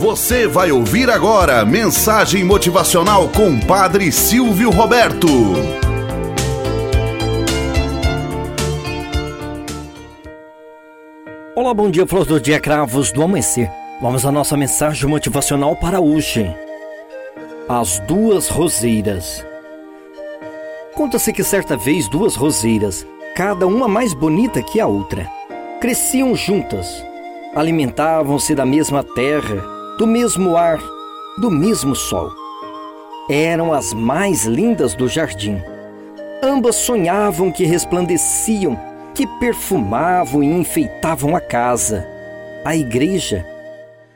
Você vai ouvir agora mensagem motivacional com Padre Silvio Roberto. Olá, bom dia, flor do dia, cravos do amanhecer. Vamos à nossa mensagem motivacional para hoje. As duas roseiras. Conta-se que certa vez duas roseiras, cada uma mais bonita que a outra, cresciam juntas, alimentavam-se da mesma terra do mesmo ar, do mesmo sol. Eram as mais lindas do jardim. Ambas sonhavam que resplandeciam, que perfumavam e enfeitavam a casa, a igreja,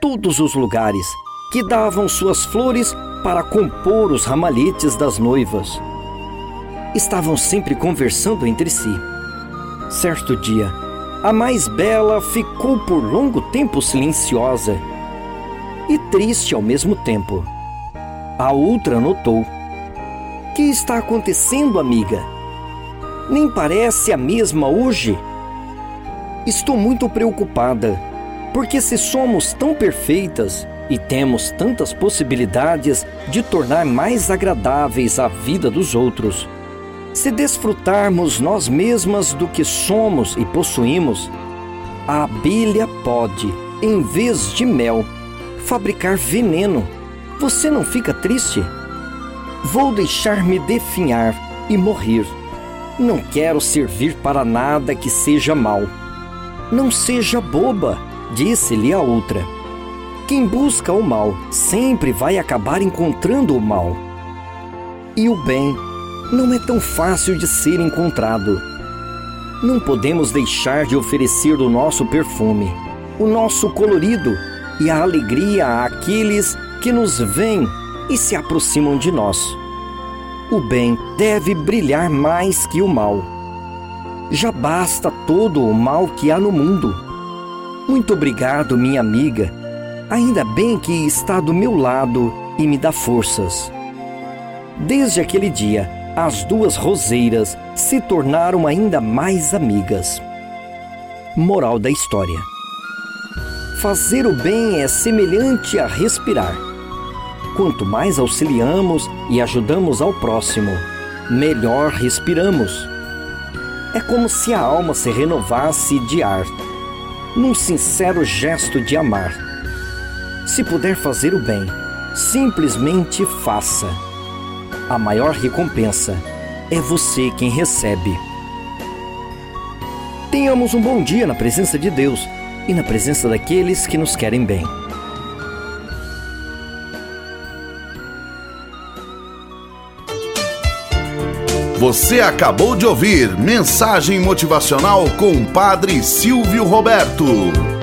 todos os lugares, que davam suas flores para compor os ramalhetes das noivas. Estavam sempre conversando entre si. Certo dia, a mais bela ficou por longo tempo silenciosa e triste ao mesmo tempo. A outra notou: Que está acontecendo, amiga? Nem parece a mesma hoje? Estou muito preocupada, porque se somos tão perfeitas e temos tantas possibilidades de tornar mais agradáveis a vida dos outros, se desfrutarmos nós mesmas do que somos e possuímos, a abelha pode, em vez de mel, fabricar veneno. Você não fica triste? Vou deixar-me definhar e morrer. Não quero servir para nada que seja mal. Não seja boba, disse-lhe a outra. Quem busca o mal sempre vai acabar encontrando o mal. E o bem não é tão fácil de ser encontrado. Não podemos deixar de oferecer o nosso perfume, o nosso colorido e a alegria àqueles que nos veem e se aproximam de nós. O bem deve brilhar mais que o mal. Já basta todo o mal que há no mundo. Muito obrigado, minha amiga. Ainda bem que está do meu lado e me dá forças. Desde aquele dia, as duas roseiras se tornaram ainda mais amigas. Moral da história Fazer o bem é semelhante a respirar. Quanto mais auxiliamos e ajudamos ao próximo, melhor respiramos. É como se a alma se renovasse de ar, num sincero gesto de amar. Se puder fazer o bem, simplesmente faça. A maior recompensa é você quem recebe. Tenhamos um bom dia na presença de Deus e na presença daqueles que nos querem bem. Você acabou de ouvir Mensagem Motivacional com o Padre Silvio Roberto.